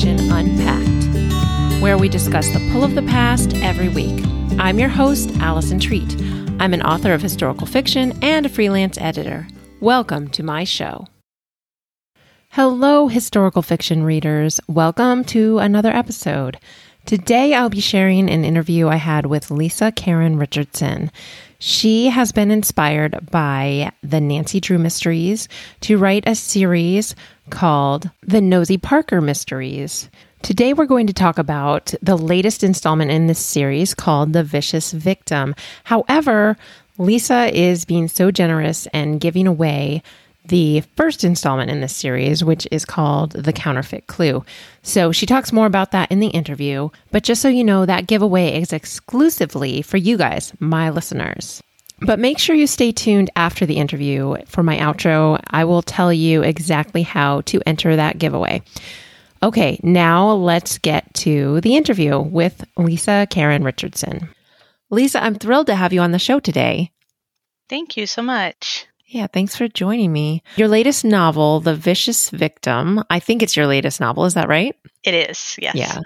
Fiction Unpacked, where we discuss the pull of the past every week. I'm your host, Allison Treat. I'm an author of historical fiction and a freelance editor. Welcome to my show. Hello, historical fiction readers. Welcome to another episode. Today, I'll be sharing an interview I had with Lisa Karon Richardson. She has been inspired by the Nancy Drew Mysteries to write a series called The Nosy Parker Mysteries. Today, we're going to talk about the latest installment in this series called The Vicious Victim. However, Lisa is being so generous and giving away the first installment in this series, which is called The Counterfeit Clue. So she talks more about that in the interview, but just so you know, that giveaway is exclusively for you guys, my listeners. But make sure you stay tuned after the interview for my outro. I will tell you exactly how to enter that giveaway. Okay, now let's get to the interview with Lisa Karon Richardson. Lisa, I'm thrilled to have you on the show today. Thank you so much. Yeah, thanks for joining me. Your latest novel, The Vicious Victim, I think it's your latest novel, is that right? It is, yes. Yeah.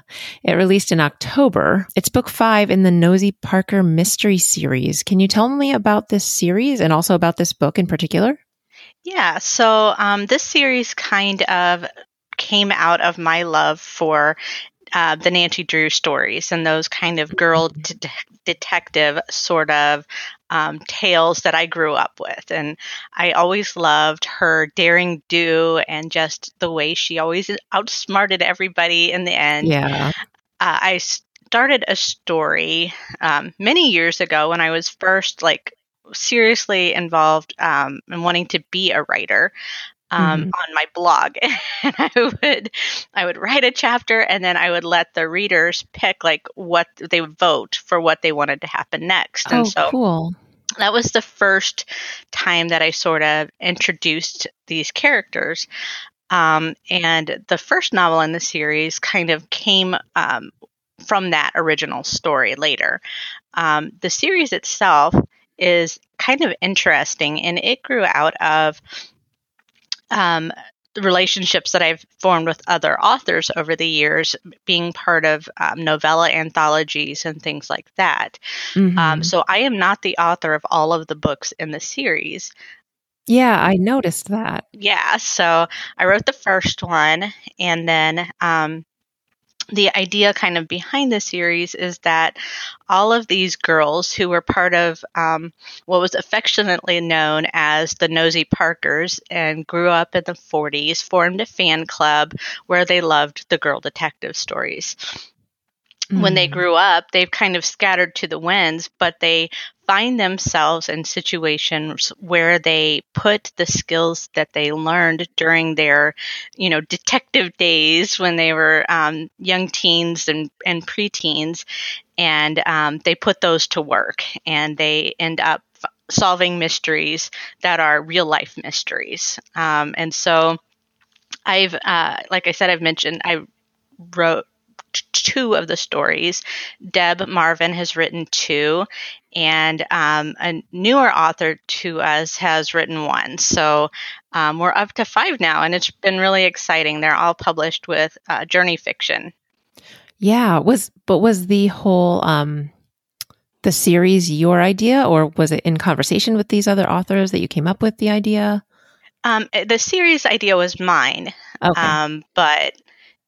It released in October. It's book five in the Nosy Parker Mystery Series. Can you tell me about this series and also about this book in particular? Yeah, so um, this series kind of came out of my love for uh, the Nancy Drew stories and those kind of girl mm-hmm. de- detective sort of um, tales that I grew up with. And I always loved her daring do and just the way she always outsmarted everybody in the end. Yeah. Uh, I started a story um, many years ago when I was first like seriously involved um, in wanting to be a writer um, mm-hmm. on my blog. And i would i would write a chapter and then i would let the readers pick like what they would vote for what they wanted to happen next. And oh, so cool. that was the first time that i sort of introduced these characters. Um, and the first novel in the series kind of came um, from that original story later. Um, the series itself is kind of interesting and it grew out of um, the relationships that I've formed with other authors over the years, being part of um, novella anthologies and things like that. Mm-hmm. Um, so I am not the author of all of the books in the series. Yeah, I noticed that. Yeah, so I wrote the first one, and then um, the idea kind of behind the series is that all of these girls who were part of um, what was affectionately known as the Nosy Parkers and grew up in the 40s formed a fan club where they loved the girl detective stories. Mm. When they mm. grew up, they've kind of scattered to the winds, but they find themselves in situations where they put the skills that they learned during their, you know, detective days when they were um, young teens and, and preteens, and um, they put those to work and they end up solving mysteries that are real life mysteries. Um, and so I've, uh, like I said, I've mentioned, I wrote two of the stories. Deb Marvin has written two, and um, a newer author to us has written one. So um, we're up to five now, and it's been really exciting. They're all published with uh, Journey Fiction. Yeah, was but was the whole um, the series your idea, or was it in conversation with these other authors that you came up with the idea? Um, the series idea was mine, okay. um, but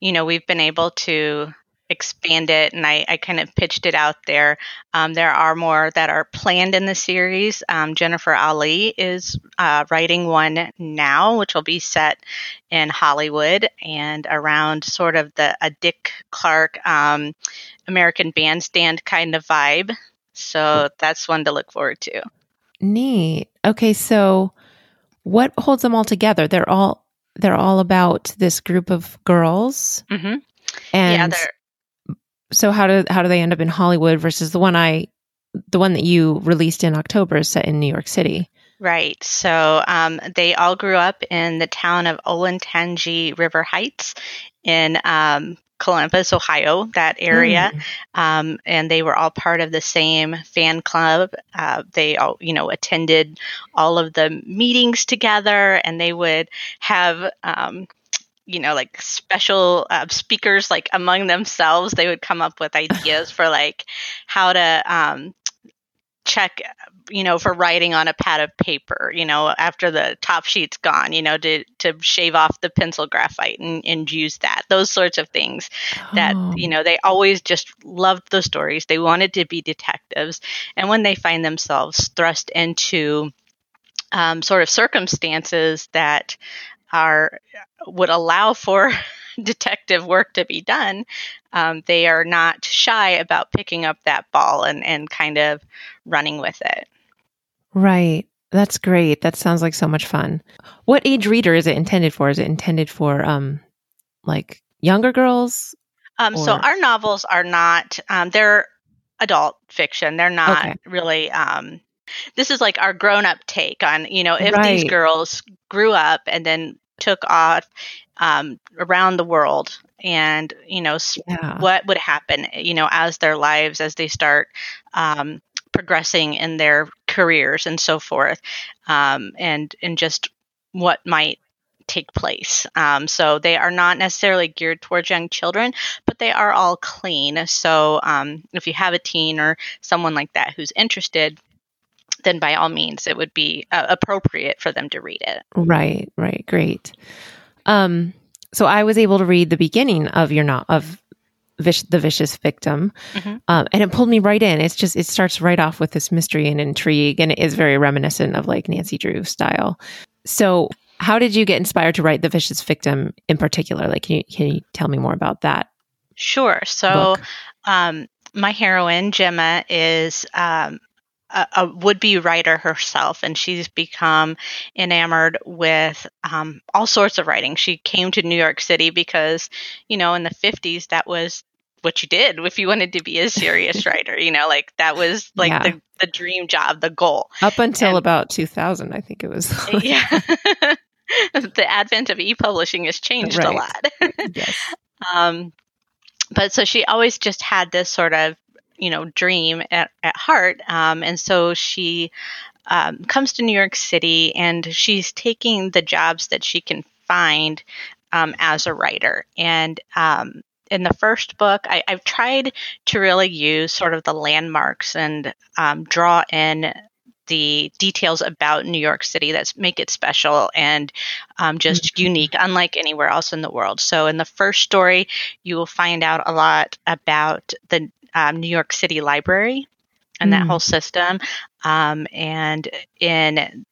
you know we've been able to expand it and I, I kind of pitched it out there. Um, there are more that are planned in the series. Um, Jennifer AlLee is uh, writing one now, which will be set in Hollywood and around sort of the a Dick Clark um, American Bandstand kind of vibe. So that's one to look forward to. Neat. Okay, so what holds them all together? They're all they're all about this group of girls. Mm-hmm. And yeah, so how do how do they end up in Hollywood versus the one I the one that you released in October is set in New York City? Right. So um, they all grew up in the town of Olentangy River Heights in um, Columbus, Ohio, that area, mm. um, and they were all part of the same fan club. Uh, they all, you know, attended all of the meetings together, and they would have um, you know like special uh, speakers like among themselves they would come up with ideas for like how to um, check you know for writing on a pad of paper you know after the top sheet's gone you know to to shave off the pencil graphite and, and use that those sorts of things oh. that you know they always just loved the stories they wanted to be detectives and when they find themselves thrust into um, sort of circumstances that are would allow for detective work to be done, um, they are not shy about picking up that ball and, and kind of running with it. Right. That's great. That sounds like so much fun. What age reader is it intended for? Is it intended for um like younger girls? Um, so our novels are not um, they're adult fiction. They're not okay. really um, this is like our grown up take on, you know, if right. these girls grew up and then took off um, around the world and you know yeah. what would happen you know as their lives as they start um, progressing in their careers and so forth um, and and just what might take place um, so they are not necessarily geared towards young children but they are all clean so um, if you have a teen or someone like that who's interested then by all means it would be uh, appropriate for them to read it. Right, right, great. Um, so I was able to read the beginning of your not of Vish, the vicious victim, mm-hmm. um, and it pulled me right in. It's just it starts right off with this mystery and intrigue, and it is very reminiscent of like Nancy Drew style. So, how did you get inspired to write the vicious victim in particular? Like, can you can you tell me more about that? Sure. So, um, my heroine Gemma is um, a, a would-be writer herself, and she's become enamored with um, all sorts of writing. She came to New York City because, you know, in the '50s, that was what you did if you wanted to be a serious writer. You know, like that was like yeah. the the dream job, the goal. Up until and, about 2000, I think it was. yeah. the advent of e-publishing has changed right. a lot. yes. Um, but so she always just had this sort of you know dream at, at heart um, and so she um, comes to new york city and she's taking the jobs that she can find um, as a writer and um, in the first book I, have tried to really use sort of the landmarks and um, draw in the details about New York City that make it special and um, just mm-hmm. unique, unlike anywhere else in the world. So, in the first story, you will find out a lot about the um, New York City Library and mm. that whole system. Um, and in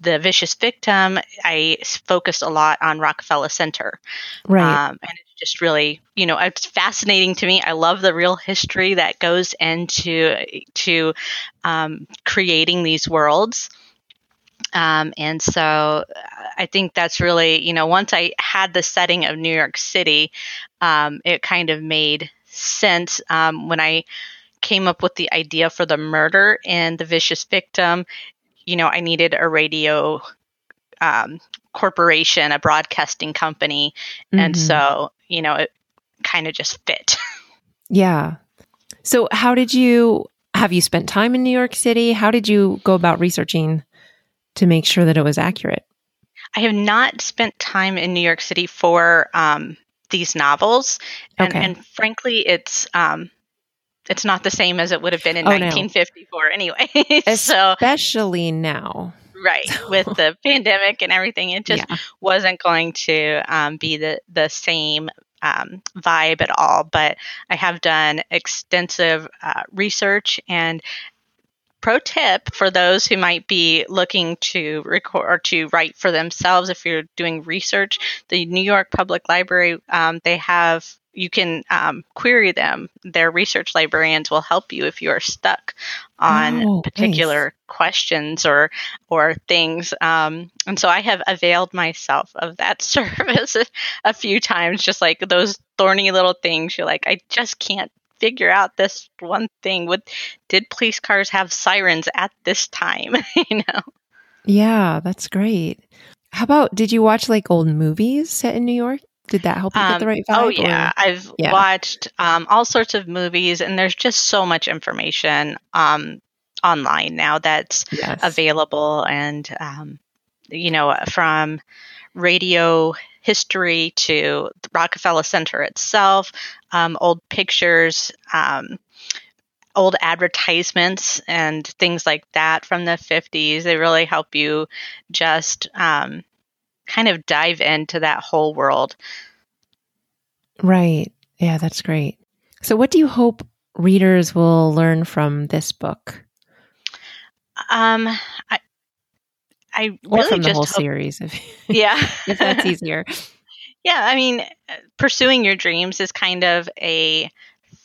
the vicious victim, I focused a lot on Rockefeller Center. Right. Um, and it's just really, you know, it's fascinating to me. I love the real history that goes into to um, creating these worlds. Um, and so I think that's really, you know, once I had the setting of New York City, um, it kind of made sense um, when I came up with the idea for the murder and the vicious victim. You know, I needed a radio um, corporation, a broadcasting company. Mm-hmm. And so, you know, it kind of just fit. yeah. So, how did you have you spent time in New York City? How did you go about researching to make sure that it was accurate? I have not spent time in New York City for um, these novels, and, okay. and frankly, it's um, it's not the same as it would have been in oh, 1954 no. anyway. so, Especially now. Right. With the pandemic and everything, it just yeah. wasn't going to um, be the, the same um, vibe at all. But I have done extensive uh, research and pro tip for those who might be looking to record or to write for themselves if you're doing research the new york public library um, they have you can um, query them. Their research librarians will help you if you are stuck on oh, particular nice. questions or or things. Um, and so i have availed myself of that service a, a few times just like those thorny little things. You're like i just can't figure out this one thing with did police cars have sirens at this time you know yeah that's great how about did you watch like old movies set in new york did that help you um, get the um, right vibe? Oh yeah, or? I've yeah. watched um, all sorts of movies, and there's just so much information um, online now that's yes. available, and um, you know, from radio history to the Rockefeller Center itself, um, old pictures, um, old advertisements, and things like that from the 50s. They really help you just um, kind of dive into that whole world. Right. Yeah, that's great. So, what do you hope readers will learn from this book? Um, I, I or really from the just whole hope, series, if, yeah, if that's easier. yeah. I mean, pursuing your dreams is kind of a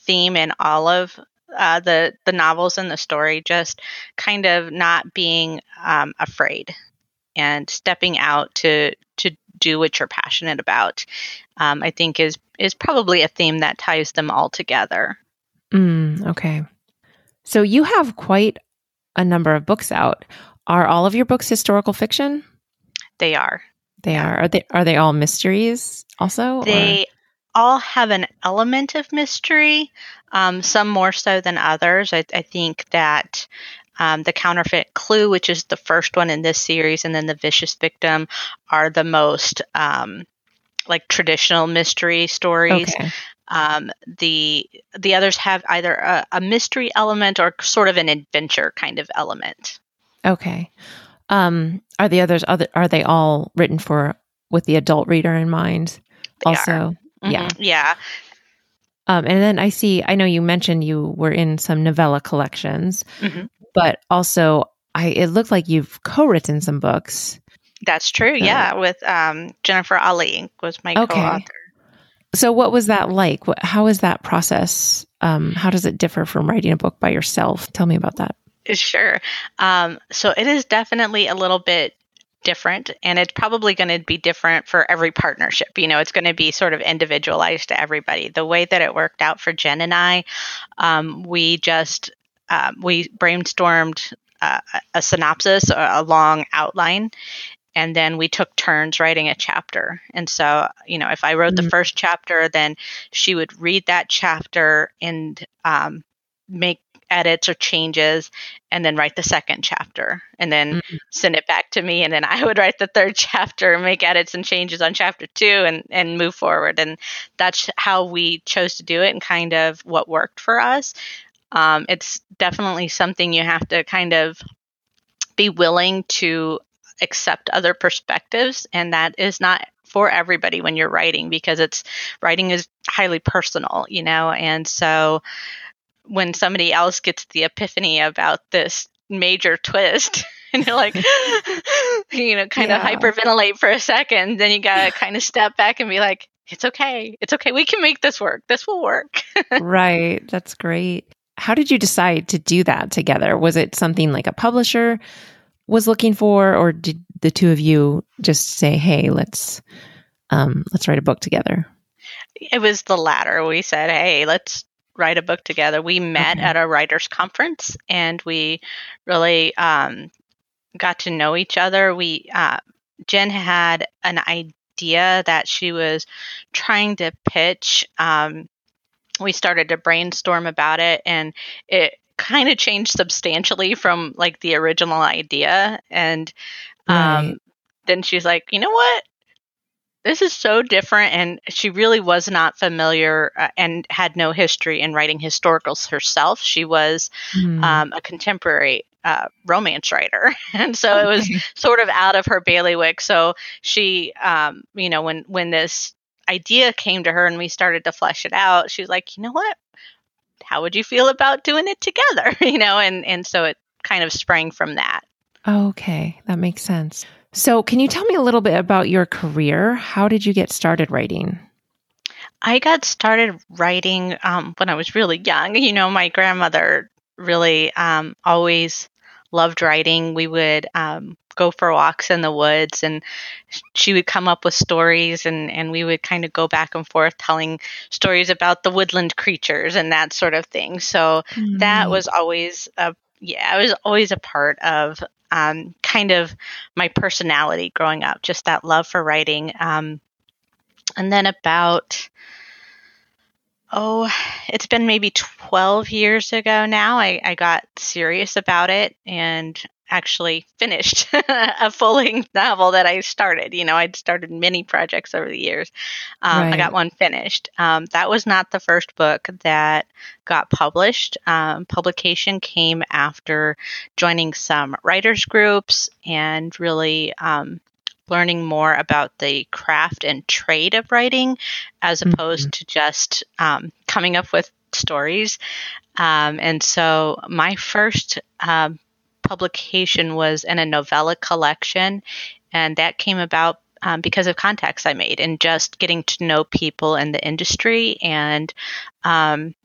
theme in all of uh, the the novels and the story. Just kind of not being um, afraid and stepping out to to do what you're passionate about. Um, I think is is probably a theme that ties them all together. Mm, okay. So you have quite a number of books out. Are all of your books historical fiction? They are. They are. Are they are they all mysteries also? or- They all have an element of mystery, um, some more so than others. I, I think that um, the counterfeit clue, which is the first one in this series, and then the vicious victim, are the most um, like traditional mystery stories. Okay. Um, the the others have either a, a mystery element or sort of an adventure kind of element. Okay. Um, are the others other are they all written for with the adult reader in mind? They also, are. yeah. Yeah. Um, and then I see. I know you mentioned you were in some novella collections, Mhm. but also I it looked like you've co-written some books. That's true. So- yeah, with um, Jennifer AlLee was my Okay. co-author. So, what was that like? What, how is that process? Um, how does it differ from writing a book by yourself? Tell me about that. Sure. Um, so it is definitely a little bit different, and it's probably going to be different for every partnership. You know, it's going to be sort of individualized to everybody. The way that it worked out for Jen and I, um, we just um, we brainstormed uh, a- synopsis, a a long outline. And then we took turns writing a chapter. And so, you know, if I wrote the Mm. first chapter, then she would read that chapter and um, make edits or changes and then write the second chapter and then Mhm. send it back to me and then I would write the third chapter and make edits and changes on chapter 2 and and move forward. And that's how we chose to do it and kind of what worked for us. Um, it's definitely something you have to kind of be willing to accept other perspectives and that is not for everybody when you're writing because it's writing is highly personal you know? And so when somebody else gets the epiphany about this major twist and you're like you know kind Yeah. of hyperventilate for a second then you gotta kind of step back and be like it's okay it's okay we can make this work this will work right. That's great. How did you decide to do that together? Was it something like a publisher was looking for, or did the two of you just say, "Hey, let's um, let's write a book together"? it was the latter we said hey let's write a book together we met Okay. at a writers conference and we really um, got to know each other we uh, jen had an idea that she was trying to pitch um, we started to brainstorm about it and it kind of changed substantially from like the original idea and um, Right. then she's like you know what this is so different and she really was not familiar uh, and had no history in writing historicals herself. She was Hmm. um, a contemporary uh, romance writer and so it was sort of out of her bailiwick. So she um, you know when when this idea came to her and we started to flesh it out she was like you know what? How would you feel about doing it together? You know and and so it kind of sprang from that. Okay, that makes sense. So, can you tell me a little bit about your career? How did you get started writing? I got started writing um, when I was really young. You know, my grandmother really um, always loved writing. We would um, go for walks in the woods, and she would come up with stories, and, and we would kind of go back and forth telling stories about the woodland creatures and that sort of thing. So that was always a yeah, it was always a part of um, kind of my personality growing up, just that love for writing. Um, and then about oh, it's been maybe twelve years ago now. I, I got serious about it and actually finished a full length novel that I started. You know, I'd started many projects over the years. Um, right. I got one finished. Um, that was not the first book that got published. Um, publication came after joining some writers groups and really um, learning more about the craft and trade of writing as mm-hmm. opposed mm-hmm. to just um, coming up with stories. Um, and so my first um, publication was in a novella collection, and that came about um, because of contacts I made and just getting to know people in the industry. And um,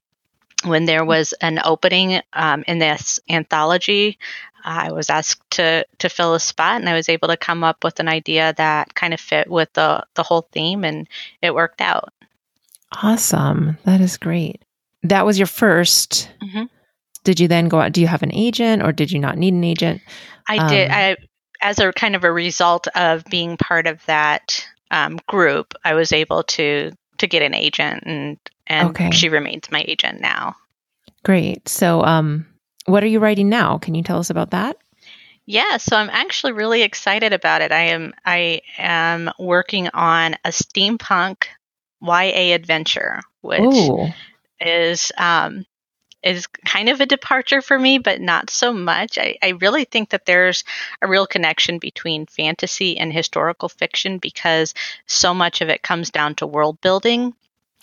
when there was an opening um, in this anthology, I was asked to to fill a spot, and I was able to come up with an idea that kind of fit with the the whole theme, and it worked out. Awesome! That is great. That was your 1st mm-hmm. Did you then go out? Do you have an agent, or did you not need an agent? I um, did. I as a kind of a result of being part of that um, group, I was able to to get an agent, and and okay. she remains my agent now. Great. So, um, what are you writing now? Can you tell us about that? Yeah, so I'm actually really excited about it. I am I am working on a steampunk YA adventure, which Ooh. is um, is kind of a departure for me, but not so much. I, I really think that there's a real connection between fantasy and historical fiction because so much of it comes down to world building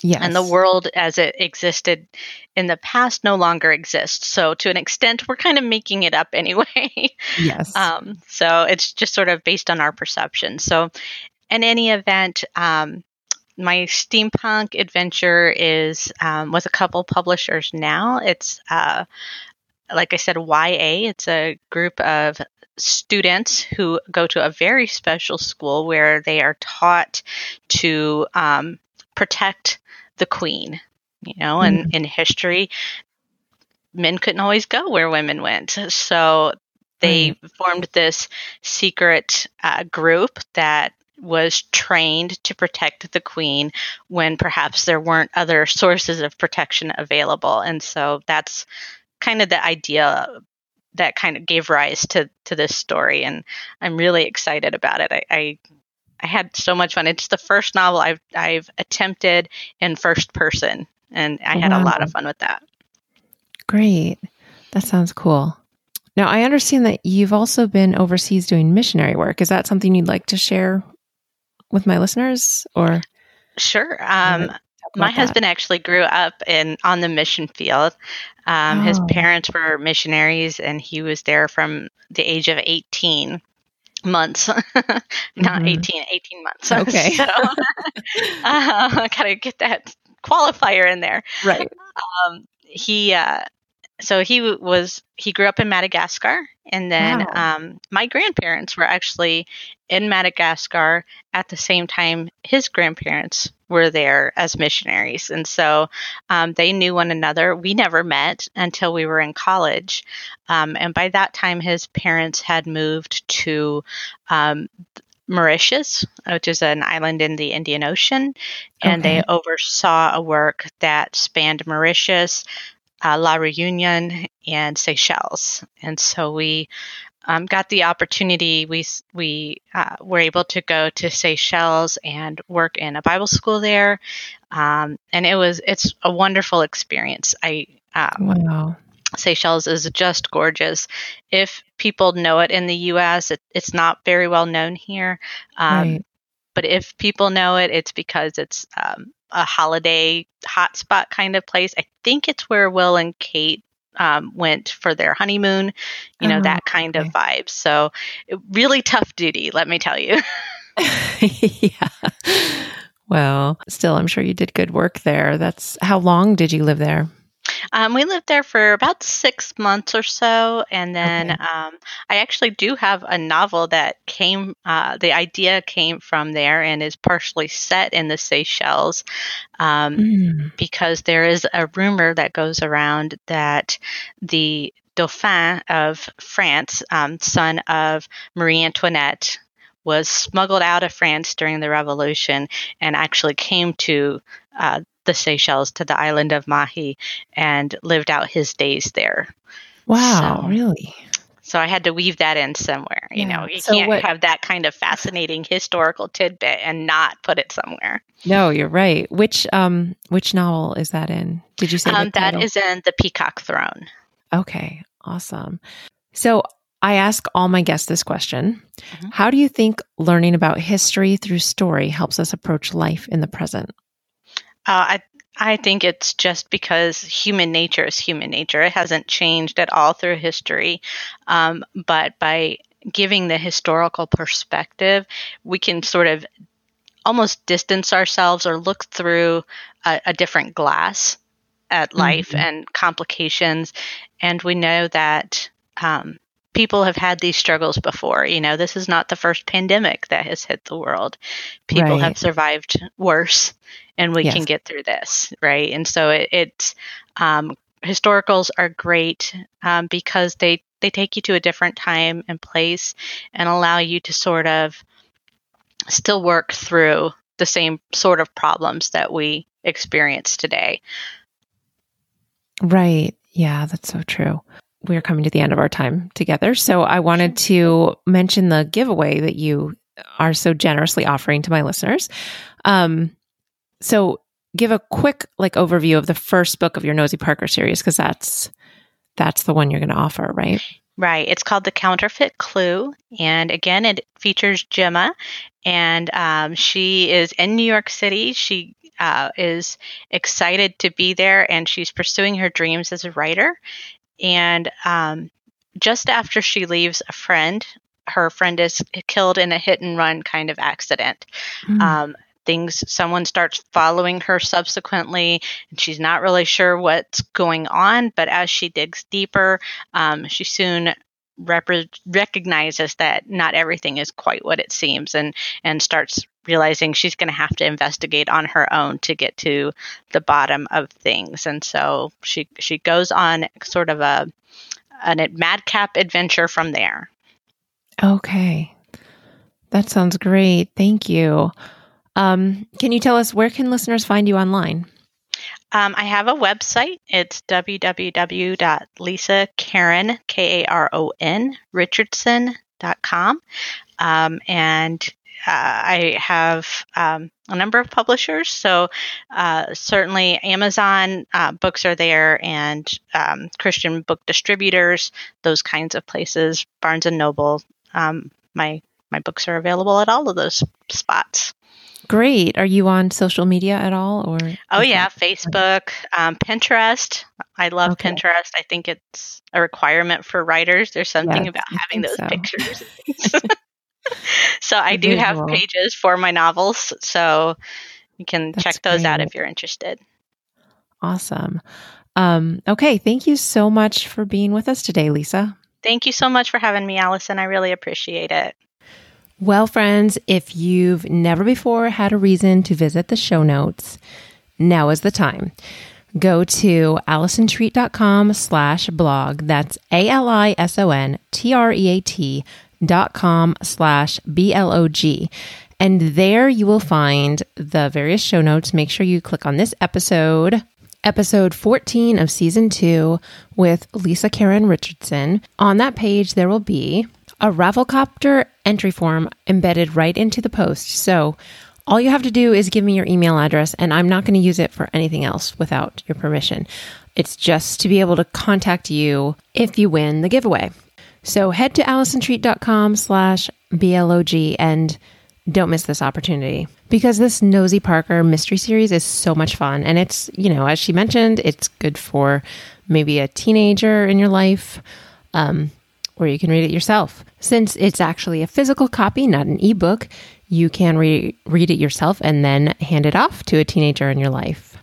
Yes. And the world as it existed in the past no longer exists. So, to an extent, we're kind of making it up anyway. Yes. um, so, it's just sort of based on our perception. So, in any event, um, my steampunk adventure is um, with a couple publishers now. It's, uh, like I said, YA. It's a group of students who go to a very special school where they are taught to um, protect the queen, you know, and mm. in history, men couldn't always go where women went. So they mm. formed this secret uh, group that was trained to protect the queen when perhaps there weren't other sources of protection available. And so that's kind of the idea that kind of gave rise to to this story and I'm really excited about it. I, I I had so much fun. It's the first novel I've I've attempted in first person, and I had wow. a lot of fun with that. Great, that sounds cool. Now I understand that you've also been overseas doing missionary work. Is that something you'd like to share with my listeners, or? Sure. Um, my husband that. actually grew up in on the mission field. Um, oh. His parents were missionaries, and he was there from the age of eighteen months, not mm-hmm. 18, 18 months. Okay. so, uh, gotta get that qualifier in there. Right. Um, he, uh, so he was he grew up in Madagascar, and then wow. um, my grandparents were actually in Madagascar at the same time his grandparents were there as missionaries, and so um, they knew one another. We never met until we were in college, um, and by that time his parents had moved to um, Mauritius, which is an island in the Indian Ocean, and okay. they oversaw a work that spanned Mauritius, uh, La Reunion, and Seychelles. And so we um, got the opportunity. We we uh, were able to go to Seychelles and work in a Bible school there, um, and it was it's a wonderful experience. I um, wow. Seychelles is just gorgeous. If people know it in the U.S., it, it's not very well known here. Um, right. But if people know it, it's because it's um, a holiday hotspot kind of place. I think it's where Will and Kate um, went for their honeymoon, you know, oh, that kind okay. of vibe. So, really tough duty, let me tell you. yeah. Well, still, I'm sure you did good work there. That's how long did you live there? Um, we lived there for about six months or so, and then okay. um, I actually do have a novel that came. Uh, the idea came from there and is partially set in the Seychelles, um, mm. because there is a rumor that goes around that the Dauphin of France, um, son of Marie Antoinette, was smuggled out of France during the Revolution and actually came to uh, the Seychelles to the island of Mahé and lived out his days there. Wow, so, really? So I had to weave that in somewhere. You Yeah. know, you So can't what- have that kind of fascinating historical tidbit and not put it somewhere. No, you're right. Which um which novel is that in? Did you say Um, that title? is in the Peacock Throne. Okay, awesome. So I ask all my guests this question. Mhm. How do you think learning about history through story helps us approach life in the present? Uh, I I think it's just because human nature is human nature. It hasn't changed at all through history, um, but by giving the historical perspective, we can sort of almost distance ourselves or look through a, a different glass at life Mhm. and complications, and we know that. Um, People have had these struggles before. You know, this is not the first pandemic that has hit the world. People Right. have survived worse and we Yes. can get through this, right? And so it, it's um, historicals are great um, because they they take you to a different time and place and allow you to sort of still work through the same sort of problems that we experience today. Right. Yeah, that's so true. We're coming to the end of our time together. So I wanted to mention the giveaway that you are so generously offering to my listeners. Um, so give a quick like overview of the first book of your Nosy Parker series because that's that's the one you're going to offer, right? Right. It's called The Counterfeit Clue. And again, it features Gemma. And um, she is in New York City. She uh, is excited to be there and she's pursuing her dreams as a writer. And um, just after she leaves a friend, her friend is killed in a hit and run kind of accident Mm. um, things someone starts following her subsequently and she's not really sure what's going on but as she digs deeper um, she soon repre- recognizes that not everything is quite what it seems and and starts realizing she's going to have to investigate on her own to get to the bottom of things and so she she goes on sort of a an madcap adventure from there Okay. That sounds great. Thank you. Um, can you tell us where can listeners find you online? Um, I have a website. It's www.lisakaron, K-A-R-O-N, richardson.com. Um, and uh, I have um, a number of publishers. So uh, certainly Amazon uh, books are there and um, Christian book distributors, those kinds of places, Barnes & Noble. Um, my, my books are available at all of those spots. Great. Are you on social media at all or Oh yeah, Facebook, um, Pinterest. I love Okay. Pinterest. I think it's a requirement for writers. There's something Yes, about having those so. pictures. so I do have pages for my novels, so you can That's check those out if you're interested. Awesome. Um, okay. Thank you so much for being with us today, Lisa. Thank you so much for having me, Allison. I really appreciate it. Well, friends, if you've never before had a reason to visit the show notes, now is the time. Go to allisontreat.com slash blog. That's A-L-I-S-O-N-T-R-E-A-T dot com slash B-L-O-G. And there you will find the various show notes. Make sure you click on this episode, episode 14 of season two with Lisa Karon Richardson. On that page, there will be a Rafflecopter entry form embedded right into the post. So all you have to do is give me your email address, and I'm not going to use it for anything else without your permission. It's just to be able to contact you if you win the giveaway. So head to allisontreat.com slash BLOG and don't miss this opportunity because this Nosy Parker mystery series is so much fun. And it's, you know, as she mentioned, it's good for maybe a teenager in your life, um, or you can read it yourself. Since it's actually a physical copy, not an ebook, you can re- read it yourself and then hand it off to a teenager in your life.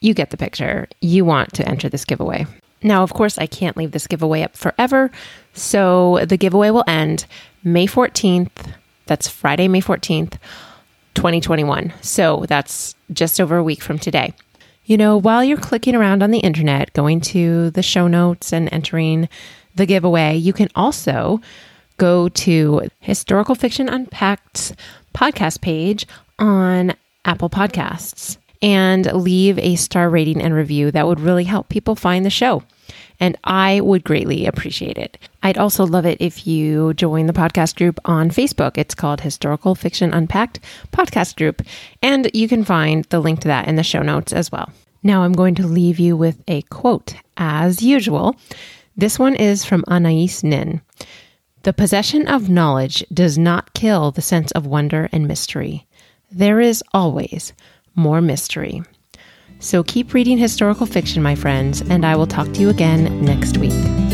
You get the picture. You want to enter this giveaway. Now, of course, I can't leave this giveaway up forever. So the giveaway will end May 14th. That's Friday, May 14th, 2021. So that's just over a week from today. You know, while you're clicking around on the internet, going to the show notes and entering the giveaway, you can also go to Historical Fiction Unpacked's podcast page on Apple Podcasts and leave a star rating and review. That would really help people find the show. And I would greatly appreciate it. I'd also love it if you join the podcast group on Facebook. It's called Historical Fiction Unpacked Podcast Group. And you can find the link to that in the show notes as well. Now I'm going to leave you with a quote, as usual. This one is from Anais Nin. The possession of knowledge does not kill the sense of wonder and mystery. There is always more mystery. So keep reading historical fiction, my friends, and I will talk to you again next week.